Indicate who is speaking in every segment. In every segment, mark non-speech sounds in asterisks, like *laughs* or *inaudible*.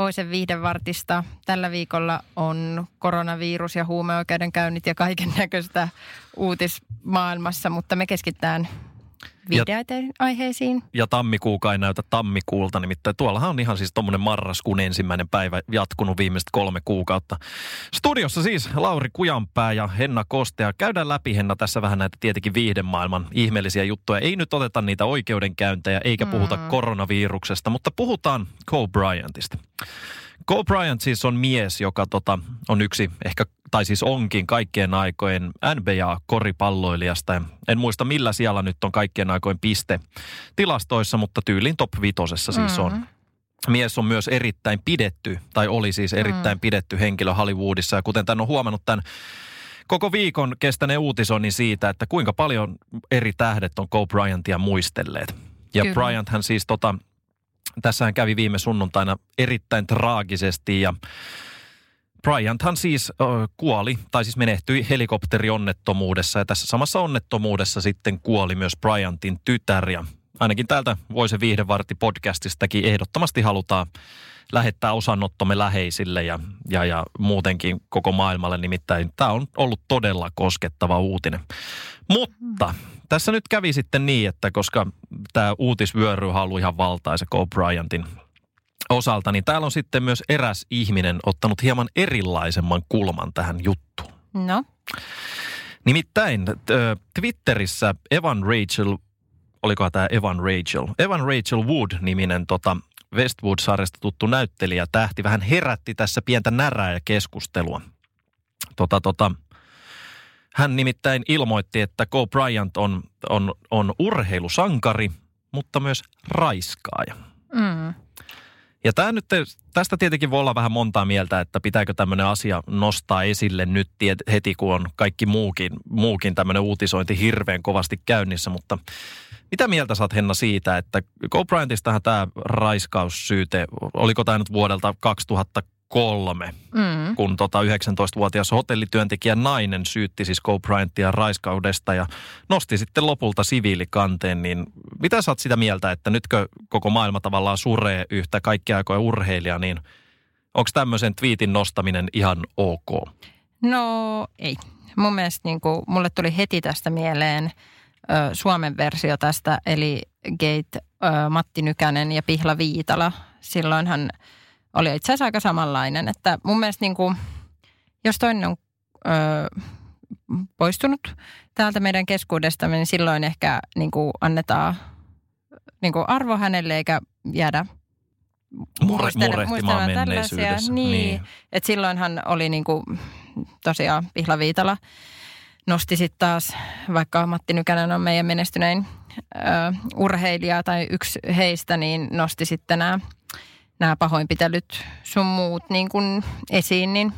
Speaker 1: Voisen viihdevartista. Tällä viikolla on koronavirus ja huumeoikeudenkäynnit ja kaiken näköistä uutismaailmassa, mutta me keskittään videoaiheisiin.
Speaker 2: Ja tammikuuka ei näytä tammikuulta, nimittäin tuollahan on ihan siis tuommoinen marraskuun ensimmäinen päivä jatkunut viimeiset kolme kuukautta. Studiossa siis Lauri Kujanpää ja Henna Kostea. Käydään läpi Henna tässä vähän näitä tietenkin viihdemaailman ihmeellisiä juttuja. Ei nyt oteta niitä oikeudenkäyntejä eikä puhuta mm. koronaviruksesta, mutta puhutaan Cole Bryantista. Cole Bryant siis on mies, joka tota, on yksi ehkä tai siis onkin kaikkien aikojen NBA-koripalloilijasta. En muista millä siellä nyt on kaikkien aikojen piste tilastoissa, mutta tyylin top vitosessa siis on. Mm-hmm. Mies on myös erittäin pidetty, tai oli siis erittäin mm. pidetty henkilö Hollywoodissa. Ja kuten tämän on huomannut tämän koko viikon kestäneen uutisoinnin siitä, että kuinka paljon eri tähdet on Kobe Bryantia muistelleet. Ja Kyllä. Bryant hän siis tota, tässähän kävi viime sunnuntaina erittäin traagisesti ja Bryanthan siis äh, kuoli, tai siis menehtyi helikopterionnettomuudessa ja tässä samassa onnettomuudessa sitten kuoli myös Bryantin tytär ja ainakin täältä Voise Viihdevarti podcastistakin ehdottomasti halutaan lähettää osanottomme läheisille ja, ja, ja muutenkin koko maailmalle. Nimittäin tämä on ollut todella koskettava uutinen. Mutta tässä nyt kävi sitten niin, että koska tämä uutisvyöry on ollut ihan valtaisa Kobe Bryantin osalta, niin täällä on sitten myös eräs ihminen ottanut hieman erilaisemman kulman tähän juttuun.
Speaker 1: No?
Speaker 2: Nimittäin Twitterissä Evan Rachel, oliko tämä Evan Rachel? Evan Rachel Wood-niminen tota, Westwood-sarjasta tuttu näyttelijä tähti vähän herätti tässä pientä närää ja keskustelua. Tota, tota, hän nimittäin ilmoitti, että Go Bryant on, on, on urheilusankari, mutta myös raiskaaja. Mm. Ja tämä nyt, tästä tietenkin voi olla vähän montaa mieltä, että pitääkö tämmöinen asia nostaa esille nyt heti, kun on kaikki muukin, muukin tämmöinen uutisointi hirveän kovasti käynnissä, mutta mitä mieltä saat Henna siitä, että Go Bryantistahan tämä raiskaussyyte, oliko tämä nyt vuodelta 2000 kolme, mm. kun tota 19-vuotias hotellityöntekijä nainen syytti siis Go Bryantia raiskaudesta ja nosti sitten lopulta siviilikanteen, niin mitä sä oot sitä mieltä, että nytkö koko maailma tavallaan suree yhtä kaikkia aikoja urheilija, niin onko tämmöisen twiitin nostaminen ihan ok?
Speaker 1: No ei. Mun mielestä niin kuin, mulle tuli heti tästä mieleen ö, Suomen versio tästä, eli Gate ö, Matti Nykänen ja Pihla Viitala. Silloinhan oli itse asiassa aika samanlainen. Että mun mielestä niin kuin, jos toinen on ö, poistunut täältä meidän keskuudesta, niin silloin ehkä niin kuin annetaan niin kuin arvo hänelle eikä jäädä
Speaker 2: muistelemaan tällaisia.
Speaker 1: Niin, niin. että silloinhan oli niin kuin, tosiaan Pihla Viitala nosti sitten taas, vaikka Matti Nykänen on meidän menestynein ö, urheilija tai yksi heistä, niin nosti sitten nämä nämä pahoinpitelyt sun muut niin kuin esiin, niin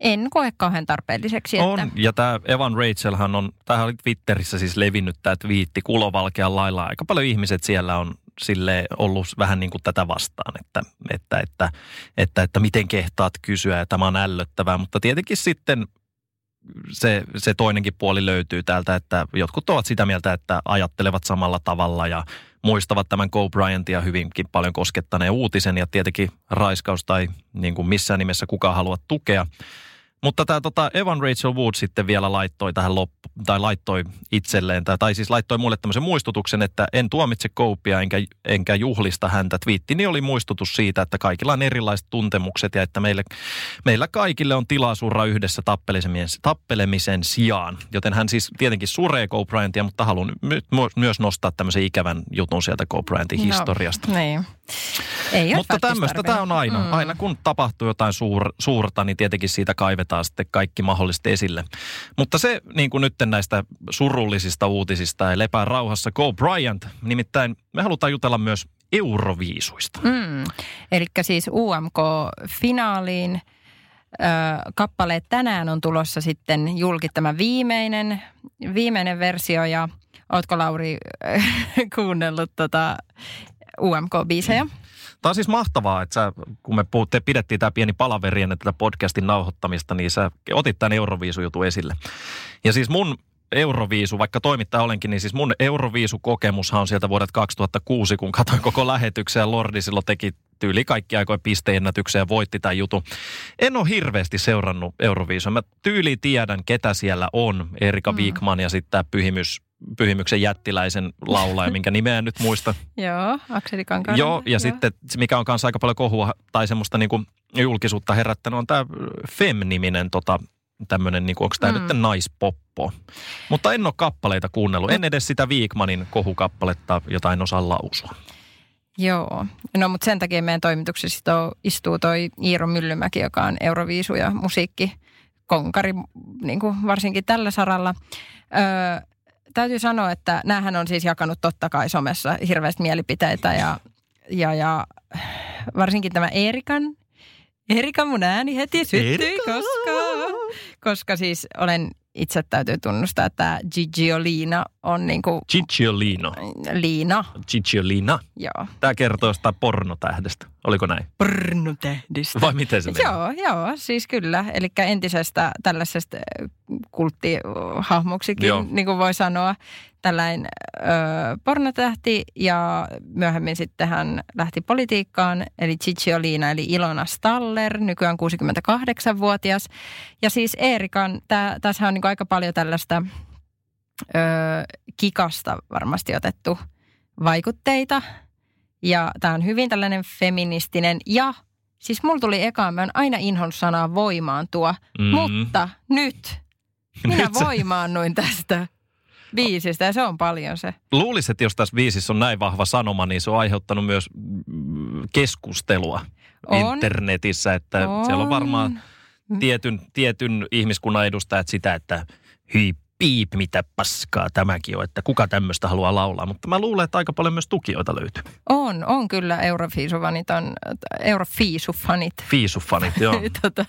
Speaker 1: en koe kauhean tarpeelliseksi.
Speaker 2: On, ja tämä Evan Rachelhan on, tämähän oli Twitterissä siis levinnyt tämä twiitti kulovalkean lailla. Aika paljon ihmiset siellä on sille ollut vähän niin kuin tätä vastaan, että, että, että, että, että miten kehtaat kysyä ja tämä on ällöttävää. Mutta tietenkin sitten se, se toinenkin puoli löytyy täältä, että jotkut ovat sitä mieltä, että ajattelevat samalla tavalla ja muistavat tämän Go Bryantia hyvinkin paljon koskettaneen uutisen ja tietenkin raiskaus tai niin kuin missään nimessä kukaan halua tukea. Mutta tämä tota Evan Rachel Wood sitten vielä laittoi tähän loppu, tai laittoi itselleen, tai, tai siis laittoi mulle tämmöisen muistutuksen, että en tuomitse Koupia enkä, enkä juhlista häntä. Twiittini oli muistutus siitä, että kaikilla on erilaiset tuntemukset ja että meille, meillä kaikille on tilaa surra yhdessä tappelemisen, tappelemisen sijaan. Joten hän siis tietenkin suree Kobe Bryantia, mutta haluan my, myös nostaa tämmöisen ikävän jutun sieltä Kobe Bryantin no, historiasta.
Speaker 1: Niin. Ei
Speaker 2: Mutta tämmöistä tämä on aina. Mm. Aina kun tapahtuu jotain suur, suurta, niin tietenkin siitä kaivetaan sitten kaikki mahdollisesti esille. Mutta se niin kuin nyt näistä surullisista uutisista ja lepää rauhassa Go Bryant. Nimittäin me halutaan jutella myös Euroviisuista.
Speaker 1: Mm. Eli siis UMK-finaaliin kappaleet. Tänään on tulossa sitten julki tämä viimeinen, viimeinen versio ja ootko Lauri *laughs* kuunnellut tota UMK-biisejä?
Speaker 2: Tämä on siis mahtavaa, että sä, kun me puhutte, pidettiin tämä pieni palaveri ennen tätä podcastin nauhoittamista, niin sä otit tämän Euroviisu-jutun esille. Ja siis mun Euroviisu, vaikka toimittaja olenkin, niin siis mun Euroviisu-kokemushan on sieltä vuodet 2006, kun katsoin koko lähetyksen ja Lordi silloin teki tyyli kaikki aikojen pisteennätyksiä ja voitti tämän jutun. En ole hirveästi seurannut Euroviisua. Mä tyyli tiedän, ketä siellä on. Erika mm. Ja sitten tämä Pyhimys Pyhimyksen jättiläisen laulaja, minkä nimeä en nyt muista. *laughs*
Speaker 1: Joo, Akseli Kankainen.
Speaker 2: Joo, ja Joo. sitten mikä on kanssa aika paljon kohua tai semmoista niin kuin julkisuutta herättänyt on tämä Fem-niminen tota, tämmöinen, niin onko tämä mm. nyt naispoppo. Mutta en ole kappaleita kuunnellut. En edes sitä Viikmanin kohukappaletta, jota en osaa lausua.
Speaker 1: Joo. No mutta sen takia meidän toimituksessa istuu toi Iiro Myllymäki, joka on Euroviisu ja musiikki konkari, niin kuin varsinkin tällä saralla. Öö, täytyy sanoa, että näähän on siis jakanut totta kai somessa hirveästi mielipiteitä ja, ja, ja varsinkin tämä Erikan. Erika mun ääni heti syttyi, koska, koska siis olen itse täytyy tunnustaa, että Gigiolina on niin kuin...
Speaker 2: Gigiolino.
Speaker 1: Liina.
Speaker 2: Gigiolina.
Speaker 1: Joo.
Speaker 2: Tämä kertoo jostain pornotähdestä. Oliko näin?
Speaker 1: Pornotähdestä.
Speaker 2: Vai miten se meni?
Speaker 1: Joo, joo, siis kyllä. Eli entisestä tällaisesta kulttihahmoksikin, joo. niin kuin voi sanoa tällainen ö, pornotähti ja myöhemmin sitten hän lähti politiikkaan, eli Cicciolina eli Ilona Staller, nykyään 68-vuotias. Ja siis Eerikan, tässä on niin aika paljon tällaista ö, kikasta varmasti otettu vaikutteita. Ja tämä on hyvin tällainen feministinen ja siis mulla tuli ekaan, mä oon aina inhon sanaa voimaantua, mm. mutta nyt minä nyt voimaannuin tästä biisistä ja se on paljon se.
Speaker 2: Luulisin, että jos tässä biisissä on näin vahva sanoma, niin se on aiheuttanut myös keskustelua on. internetissä. Että on. siellä on varmaan tietyn, tietyn ihmiskunnan edustajat sitä, että hyi piip, mitä paskaa tämäkin on, että kuka tämmöistä haluaa laulaa. Mutta mä luulen, että aika paljon myös tukijoita löytyy.
Speaker 1: On, on kyllä Eurofiisufanit, on Eurofiisufanit.
Speaker 2: Fiisufanit, joo. *laughs*
Speaker 1: tota,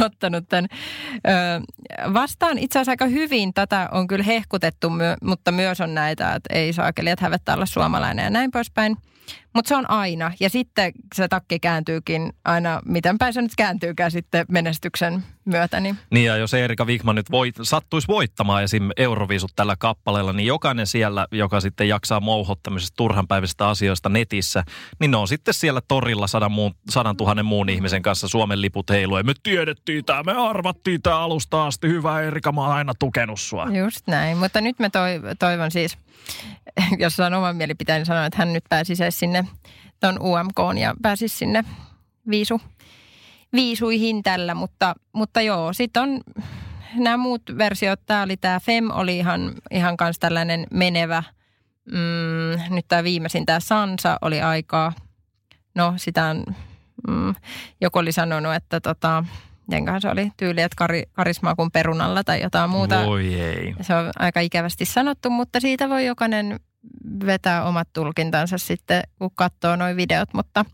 Speaker 1: ottanut tämän ö, vastaan. Itse asiassa aika hyvin tätä on kyllä hehkutettu, mutta myös on näitä, että ei saa että hävettää olla suomalainen ja näin poispäin. Mutta se on aina. Ja sitten se takki kääntyykin aina, miten päin se nyt kääntyykään sitten menestyksen myötä. Niin,
Speaker 2: niin ja jos Erika Wigman nyt voit, sattuisi voittamaan esim. Euroviisut tällä kappaleella, niin jokainen siellä, joka sitten jaksaa mouhottamisesta turhanpäiväisistä asioista netissä, niin ne on sitten siellä torilla sadan, muun, sadan tuhannen muun ihmisen kanssa Suomen liput heilu. Me tiedettiin tämä, me arvattiin tämä alusta asti. Hyvä Erika, mä oon aina tukenut sua.
Speaker 1: Just näin, mutta nyt me toivon siis *laughs* – jos on oman mielipiteen, niin sanoa, että hän nyt pääsisi sinne tuon UMK ja pääsisi sinne viisu, viisuihin tällä. Mutta, mutta joo, sitten on nämä muut versiot. Tämä oli tämä FEM, oli ihan, ihan kans tällainen menevä. Mm, nyt tämä viimeisin, tämä Sansa oli aikaa. No sitä on, mm, joku oli sanonut, että tota, Jenkahan se oli tyyli, että kari, karismaa kuin perunalla tai jotain muuta.
Speaker 2: Voi ei.
Speaker 1: Se on aika ikävästi sanottu, mutta siitä voi jokainen vetää omat tulkintansa sitten, kun katsoo nuo videot, mutta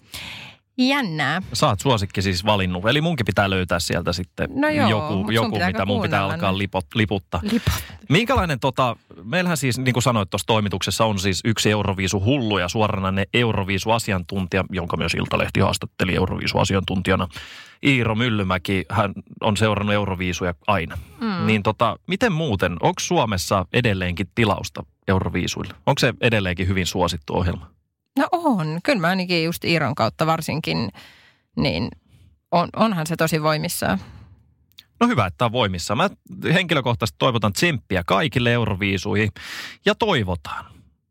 Speaker 1: jännää.
Speaker 2: Saat suosikki siis valinnut, eli munkin pitää löytää sieltä sitten
Speaker 1: no joo,
Speaker 2: joku, joku mitä mun pitää alkaa lipot, liputtaa.
Speaker 1: Lipot.
Speaker 2: Minkälainen tota, meillähän siis, niin kuin sanoit tuossa toimituksessa, on siis yksi Euroviisu hullu ja suoranainen Euroviisu-asiantuntija, jonka myös Iltalehti haastatteli Euroviisu-asiantuntijana. Iiro Myllymäki, hän on seurannut Euroviisuja aina. Mm. Niin tota, miten muuten, onko Suomessa edelleenkin tilausta Euroviisuille? Onko se edelleenkin hyvin suosittu ohjelma?
Speaker 1: No on. Kyllä mä ainakin just Iiron kautta varsinkin, niin on, onhan se tosi voimissaan.
Speaker 2: No hyvä, että on voimissa. Mä henkilökohtaisesti toivotan tsemppiä kaikille Euroviisuihin ja toivotaan,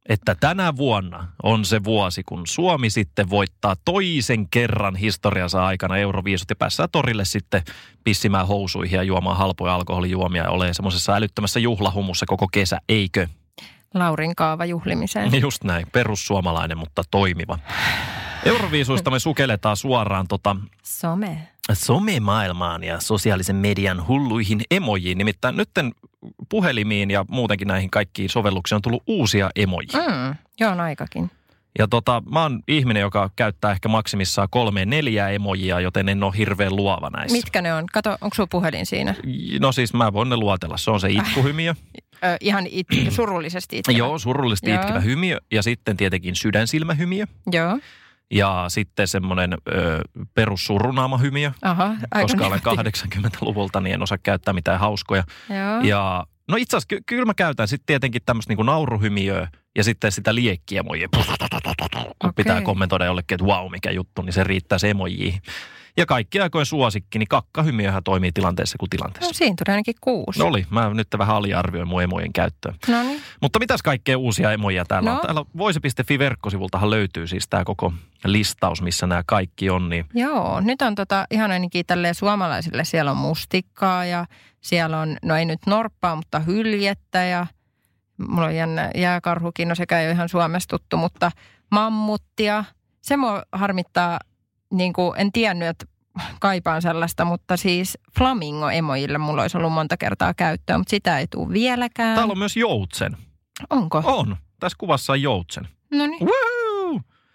Speaker 2: että tänä vuonna on se vuosi, kun Suomi sitten voittaa toisen kerran historiansa aikana Euroviisut ja päässään torille sitten pissimään housuihin ja juomaan halpoja alkoholijuomia ja olemaan semmoisessa älyttömässä juhlahumussa koko kesä, eikö?
Speaker 1: Laurin kaava juhlimiseen.
Speaker 2: Just näin, perussuomalainen, mutta toimiva. Euroviisuista me sukelletaan suoraan tota...
Speaker 1: Some.
Speaker 2: Some-maailmaan ja sosiaalisen median hulluihin emojiin. Nimittäin nytten puhelimiin ja muutenkin näihin kaikkiin sovelluksiin on tullut uusia emoji.
Speaker 1: Mm, joo, on aikakin.
Speaker 2: Ja tota, mä oon ihminen, joka käyttää ehkä maksimissaan kolme neljä emojia, joten en ole hirveän luova näissä.
Speaker 1: Mitkä ne on? Kato, onko sulla puhelin siinä?
Speaker 2: No siis mä voin ne luotella. Se on se itkuhymiö.
Speaker 1: Ö, ihan it, surullisesti itkevä.
Speaker 2: Joo, surullisesti
Speaker 1: Joo.
Speaker 2: itkevä hymiö. Ja sitten tietenkin sydänsilmähymiö.
Speaker 1: Joo.
Speaker 2: Ja sitten semmoinen perussurunaamahymiö.
Speaker 1: Aha,
Speaker 2: Koska olen
Speaker 1: negatiivinen.
Speaker 2: 80-luvulta, niin en osaa käyttää mitään hauskoja.
Speaker 1: Joo.
Speaker 2: Ja no itse asiassa ky- kyllä mä käytän sitten tietenkin tämmöistä niinku nauruhymiöä ja sitten sitä liekkiemojia. Kun
Speaker 1: Okei.
Speaker 2: pitää kommentoida jollekin, että wow, mikä juttu, niin se riittää se emojiin. Ja kaikki aikojen suosikki, niin kakkahymiöhän toimii tilanteessa kuin
Speaker 1: No,
Speaker 2: tilanteessa.
Speaker 1: siinä tuli ainakin kuusi.
Speaker 2: No oli, mä nyt vähän aliarvioin mun emojen käyttöä.
Speaker 1: No niin.
Speaker 2: Mutta mitäs kaikkea uusia emoja täällä
Speaker 1: No.
Speaker 2: on? Täällä voise.fi verkkosivultahan löytyy siis tämä koko listaus, missä nämä kaikki on. Niin
Speaker 1: Joo, nyt on tota, ihan ainakin tälleen suomalaisille. Siellä on mustikkaa ja siellä on, no ei nyt norppaa, mutta hyljettä ja mulla on jännä jääkarhukin, no sekä ei ole ihan Suomessa tuttu, mutta mammuttia. Se mua harmittaa, niin kuin, en tiennyt, että kaipaan sellaista, mutta siis flamingo-emojille mulla olisi ollut monta kertaa käyttöä, mutta sitä ei tule vieläkään.
Speaker 2: täällä on myös joutsen.
Speaker 1: Onko?
Speaker 2: On. Tässä kuvassa on joutsen.
Speaker 1: No niin.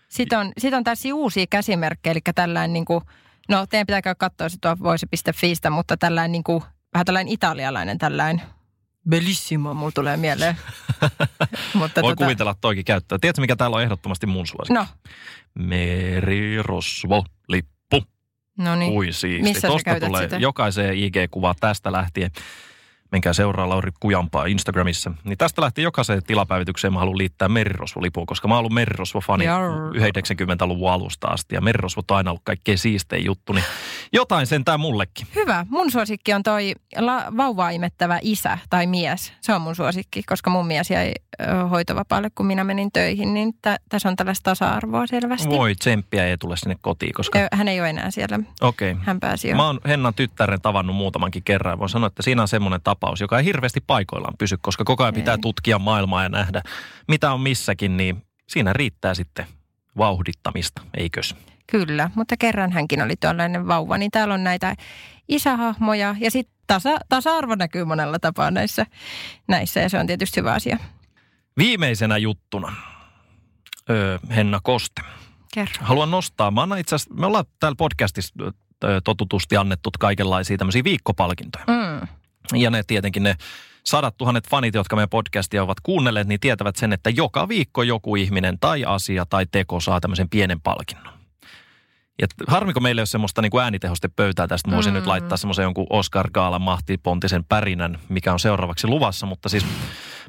Speaker 1: Sitten on, sit on tässä uusia käsimerkkejä, eli tällainen niin kuin, no teidän pitää käydä katsoa se tuo voise.fiistä, mutta tällainen niin kuin, vähän tällainen italialainen tällainen, bellissimo, mulla tulee mieleen. *laughs* mutta
Speaker 2: Voi kuvitella toikin käyttöä. Tiedätkö, mikä täällä on ehdottomasti mun suosikki?
Speaker 1: No,
Speaker 2: Merirosvo, lippu,
Speaker 1: no niin.
Speaker 2: kuin siisti.
Speaker 1: Missä sä
Speaker 2: Tosta
Speaker 1: käytät
Speaker 2: tulee
Speaker 1: sitä?
Speaker 2: jokaiseen IG-kuvaan tästä lähtien. Menkää seuraa Lauri Kujampaa Instagramissa. Niin tästä lähtien jokaiseen tilapäivitykseen mä haluan liittää merirosvolipuun, koska mä oon ollut merirosvo-fani
Speaker 1: Jarr.
Speaker 2: 90-luvun alusta asti. Ja merirosvot on aina ollut kaikkein siistein juttu, niin jotain sentään mullekin.
Speaker 1: Hyvä. Mun suosikki on toi la, vauvaa imettävä isä tai mies. Se on mun suosikki, koska mun mies jäi hoitovapaalle, kun minä menin töihin. Niin tä, tässä on tällaista tasa-arvoa selvästi.
Speaker 2: Voi, tsemppiä ei tule sinne kotiin, koska...
Speaker 1: Hän ei ole enää siellä.
Speaker 2: Okei. Okay.
Speaker 1: Hän pääsi jo.
Speaker 2: Mä oon Hennan tyttären tavannut muutamankin kerran. Voin sanoa, että siinä on semmoinen tapaus, joka ei hirveästi paikoillaan pysy, koska koko ajan pitää tutkia maailmaa ja nähdä, mitä on missäkin, niin siinä riittää sitten vauhdittamista, eikös?
Speaker 1: Kyllä, mutta kerran hänkin oli tuollainen vauva, niin täällä on näitä isähahmoja ja sitten tasa, tasa-arvo näkyy monella tapaa näissä, näissä ja se on tietysti hyvä asia.
Speaker 2: Viimeisenä juttuna, öö, Henna Koste.
Speaker 1: Kerro.
Speaker 2: Haluan nostaa, mä itse asiassa, me ollaan täällä podcastissa totutusti annettu kaikenlaisia tämmöisiä viikkopalkintoja.
Speaker 1: Mm.
Speaker 2: Ja ne tietenkin ne sadat tuhannet fanit, jotka meidän podcastia ovat kuunnelleet, niin tietävät sen, että joka viikko joku ihminen tai asia tai teko saa tämmöisen pienen palkinnon. Ja harmiko meille ei ole semmoista niin äänitehoste pöytää tästä. Mä voisin
Speaker 1: Mm.
Speaker 2: nyt laittaa semmoisen jonkun Oscar Gaalan mahtipontisen pärinän, mikä on seuraavaksi luvassa. Mutta siis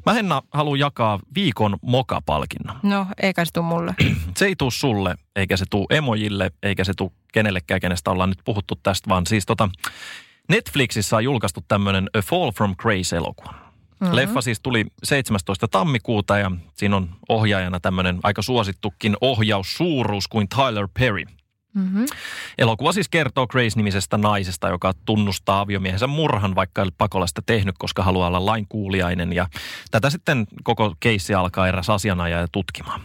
Speaker 2: mä Henna haluan jakaa viikon moka-palkinnon.
Speaker 1: No, eikä se tule mulle. *clears throat*
Speaker 2: Se ei tuu sulle, eikä se tuu emojille, eikä se tuu kenellekään, kenestä ollaan nyt puhuttu tästä, vaan siis tota, Netflixissä on julkaistu tämmöinen A Fall from Grace-elokuva. Mm-hmm. Leffa siis tuli 17. tammikuuta ja siinä on ohjaajana tämmöinen aika suosittukin ohjaussuuruus kuin Tyler Perry.
Speaker 1: Mm-hmm.
Speaker 2: Elokuva siis kertoo Grace-nimisestä naisesta, joka tunnustaa aviomiehensä murhan, vaikka ei ole pakollista tehnyt, koska haluaa olla lainkuuliainen. Ja tätä sitten koko keissi alkaa eräs asianajaja tutkimaan.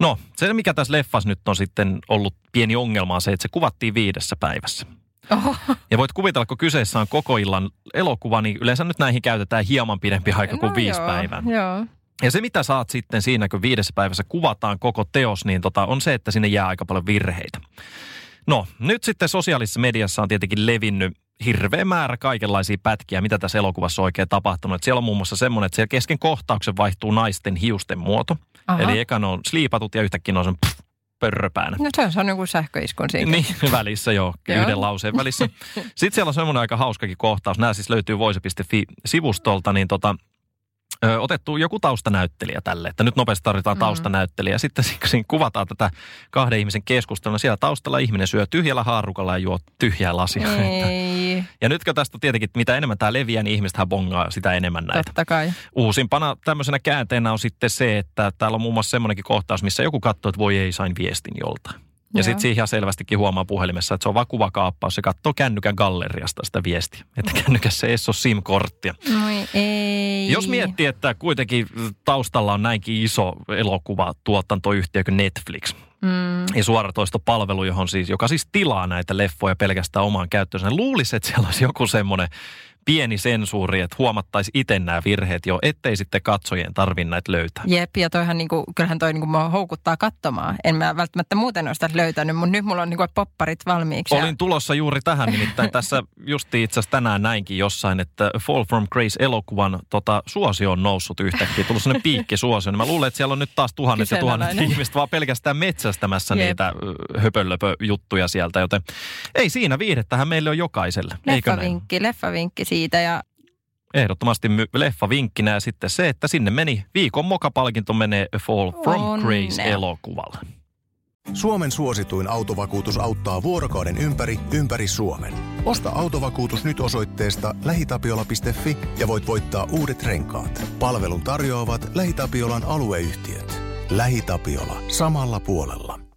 Speaker 2: No, se mikä tässä leffassa nyt on sitten ollut pieni ongelma on se, että se kuvattiin viidessä päivässä.
Speaker 1: Oho.
Speaker 2: Ja voit kuvitella, kun kyseessä on koko illan elokuva, niin yleensä nyt näihin käytetään hieman pidempi aika kuin
Speaker 1: no
Speaker 2: viisi
Speaker 1: joo,
Speaker 2: päivää.
Speaker 1: Joo.
Speaker 2: Ja se, mitä saat sitten siinä, kun viidessä päivässä kuvataan koko teos, niin tota, on se, että sinne jää aika paljon virheitä. No, nyt sitten sosiaalisessa mediassa on tietenkin levinnyt hirveä määrä kaikenlaisia pätkiä, mitä tässä elokuvassa on oikein tapahtunut. Et siellä on muun muassa semmoinen, että siellä kesken kohtauksen vaihtuu naisten hiusten muoto.
Speaker 1: Aha.
Speaker 2: Eli eka ne on sliipatut ja yhtäkkiä on sen pff, pörröpäänä.
Speaker 1: No se on, joku sähköiskun siinä.
Speaker 2: Niin, välissä joo,
Speaker 1: Joo.
Speaker 2: yhden lauseen välissä. *laughs* Sitten siellä on semmoinen aika hauskakin kohtaus. Nämä siis löytyy voise.fi-sivustolta, niin tota, ö, otettu joku taustanäyttelijä tälle, että nyt nopeasti tarvitaan
Speaker 1: Mhm.
Speaker 2: taustanäyttelijä. Sitten siinä- siinä kuvataan tätä kahden ihmisen keskustelua. Siellä taustalla ihminen syö tyhjällä haarukalla ja juo tyhjää lasia.
Speaker 1: Ei,
Speaker 2: Ja nytkö tästä tietenkin, mitä enemmän tämä leviää, niin ihmistähän bongaa sitä enemmän näitä.
Speaker 1: totta kai.
Speaker 2: Uusimpana tämmöisenä käänteenä on sitten se, että täällä on muun muassa semmoinenkin kohtaus, missä joku katsoo, että voi ei, sain viestin joltain. Ja sitten siihen ihan selvästikin huomaa puhelimessa, että se on vaan kuvakaappaus. Se katsoo kännykän galleriasta sitä viestiä. Että kännykässä ei ole SIM-korttia.
Speaker 1: Noi ei.
Speaker 2: Jos miettii, että kuitenkin taustalla on näinkin iso elokuva tuotantoyhtiö kuin Netflix,
Speaker 1: Mm.
Speaker 2: ja suoratoistopalvelu, johon siis, joka siis tilaa näitä leffoja pelkästään omaan käyttöönsä. Luulisi, että siellä olisi joku semmoinen pieni sensuuri, että huomattaisi itse nämä virheet jo, ettei sitten katsojien tarvitse näitä löytää.
Speaker 1: Jep, ja toihan niinku, kyllähän toi niinku mua houkuttaa katsomaan. En mä välttämättä muuten ole sitä löytänyt, mutta nyt mulla on niinku popparit valmiiksi.
Speaker 2: Olin tulossa juuri tähän, nimittäin *laughs* tässä justi itse asiassa tänään näinkin jossain, että Fall from Grace-elokuvan tota, suosio on noussut yhtäkkiä. Tullut sellainen piikki suosio. Mä luulen, että siellä on nyt taas tuhannet ja tuhannet ihmiset vaan pelkästään metsästämässä
Speaker 1: Jep.
Speaker 2: niitä höpölöpö-juttuja sieltä, joten ei siinä viihdettähän meille on jokaiselle.
Speaker 1: Leffavinkki, leffavinkki siitä ja
Speaker 2: Ehdottomasti my- leffa vinkkinä ja sitten se, että sinne meni viikon mokapalkinto menee Fall from
Speaker 1: Onne.
Speaker 2: Grace-elokuvalle.
Speaker 3: Suomen suosituin autovakuutus auttaa vuorokauden ympäri, ympäri Suomen. Osta autovakuutus nyt osoitteesta lähitapiola.fi ja voit voittaa uudet renkaat. Palvelun tarjoavat LähiTapiolan alueyhtiöt. LähiTapiola. Samalla puolella.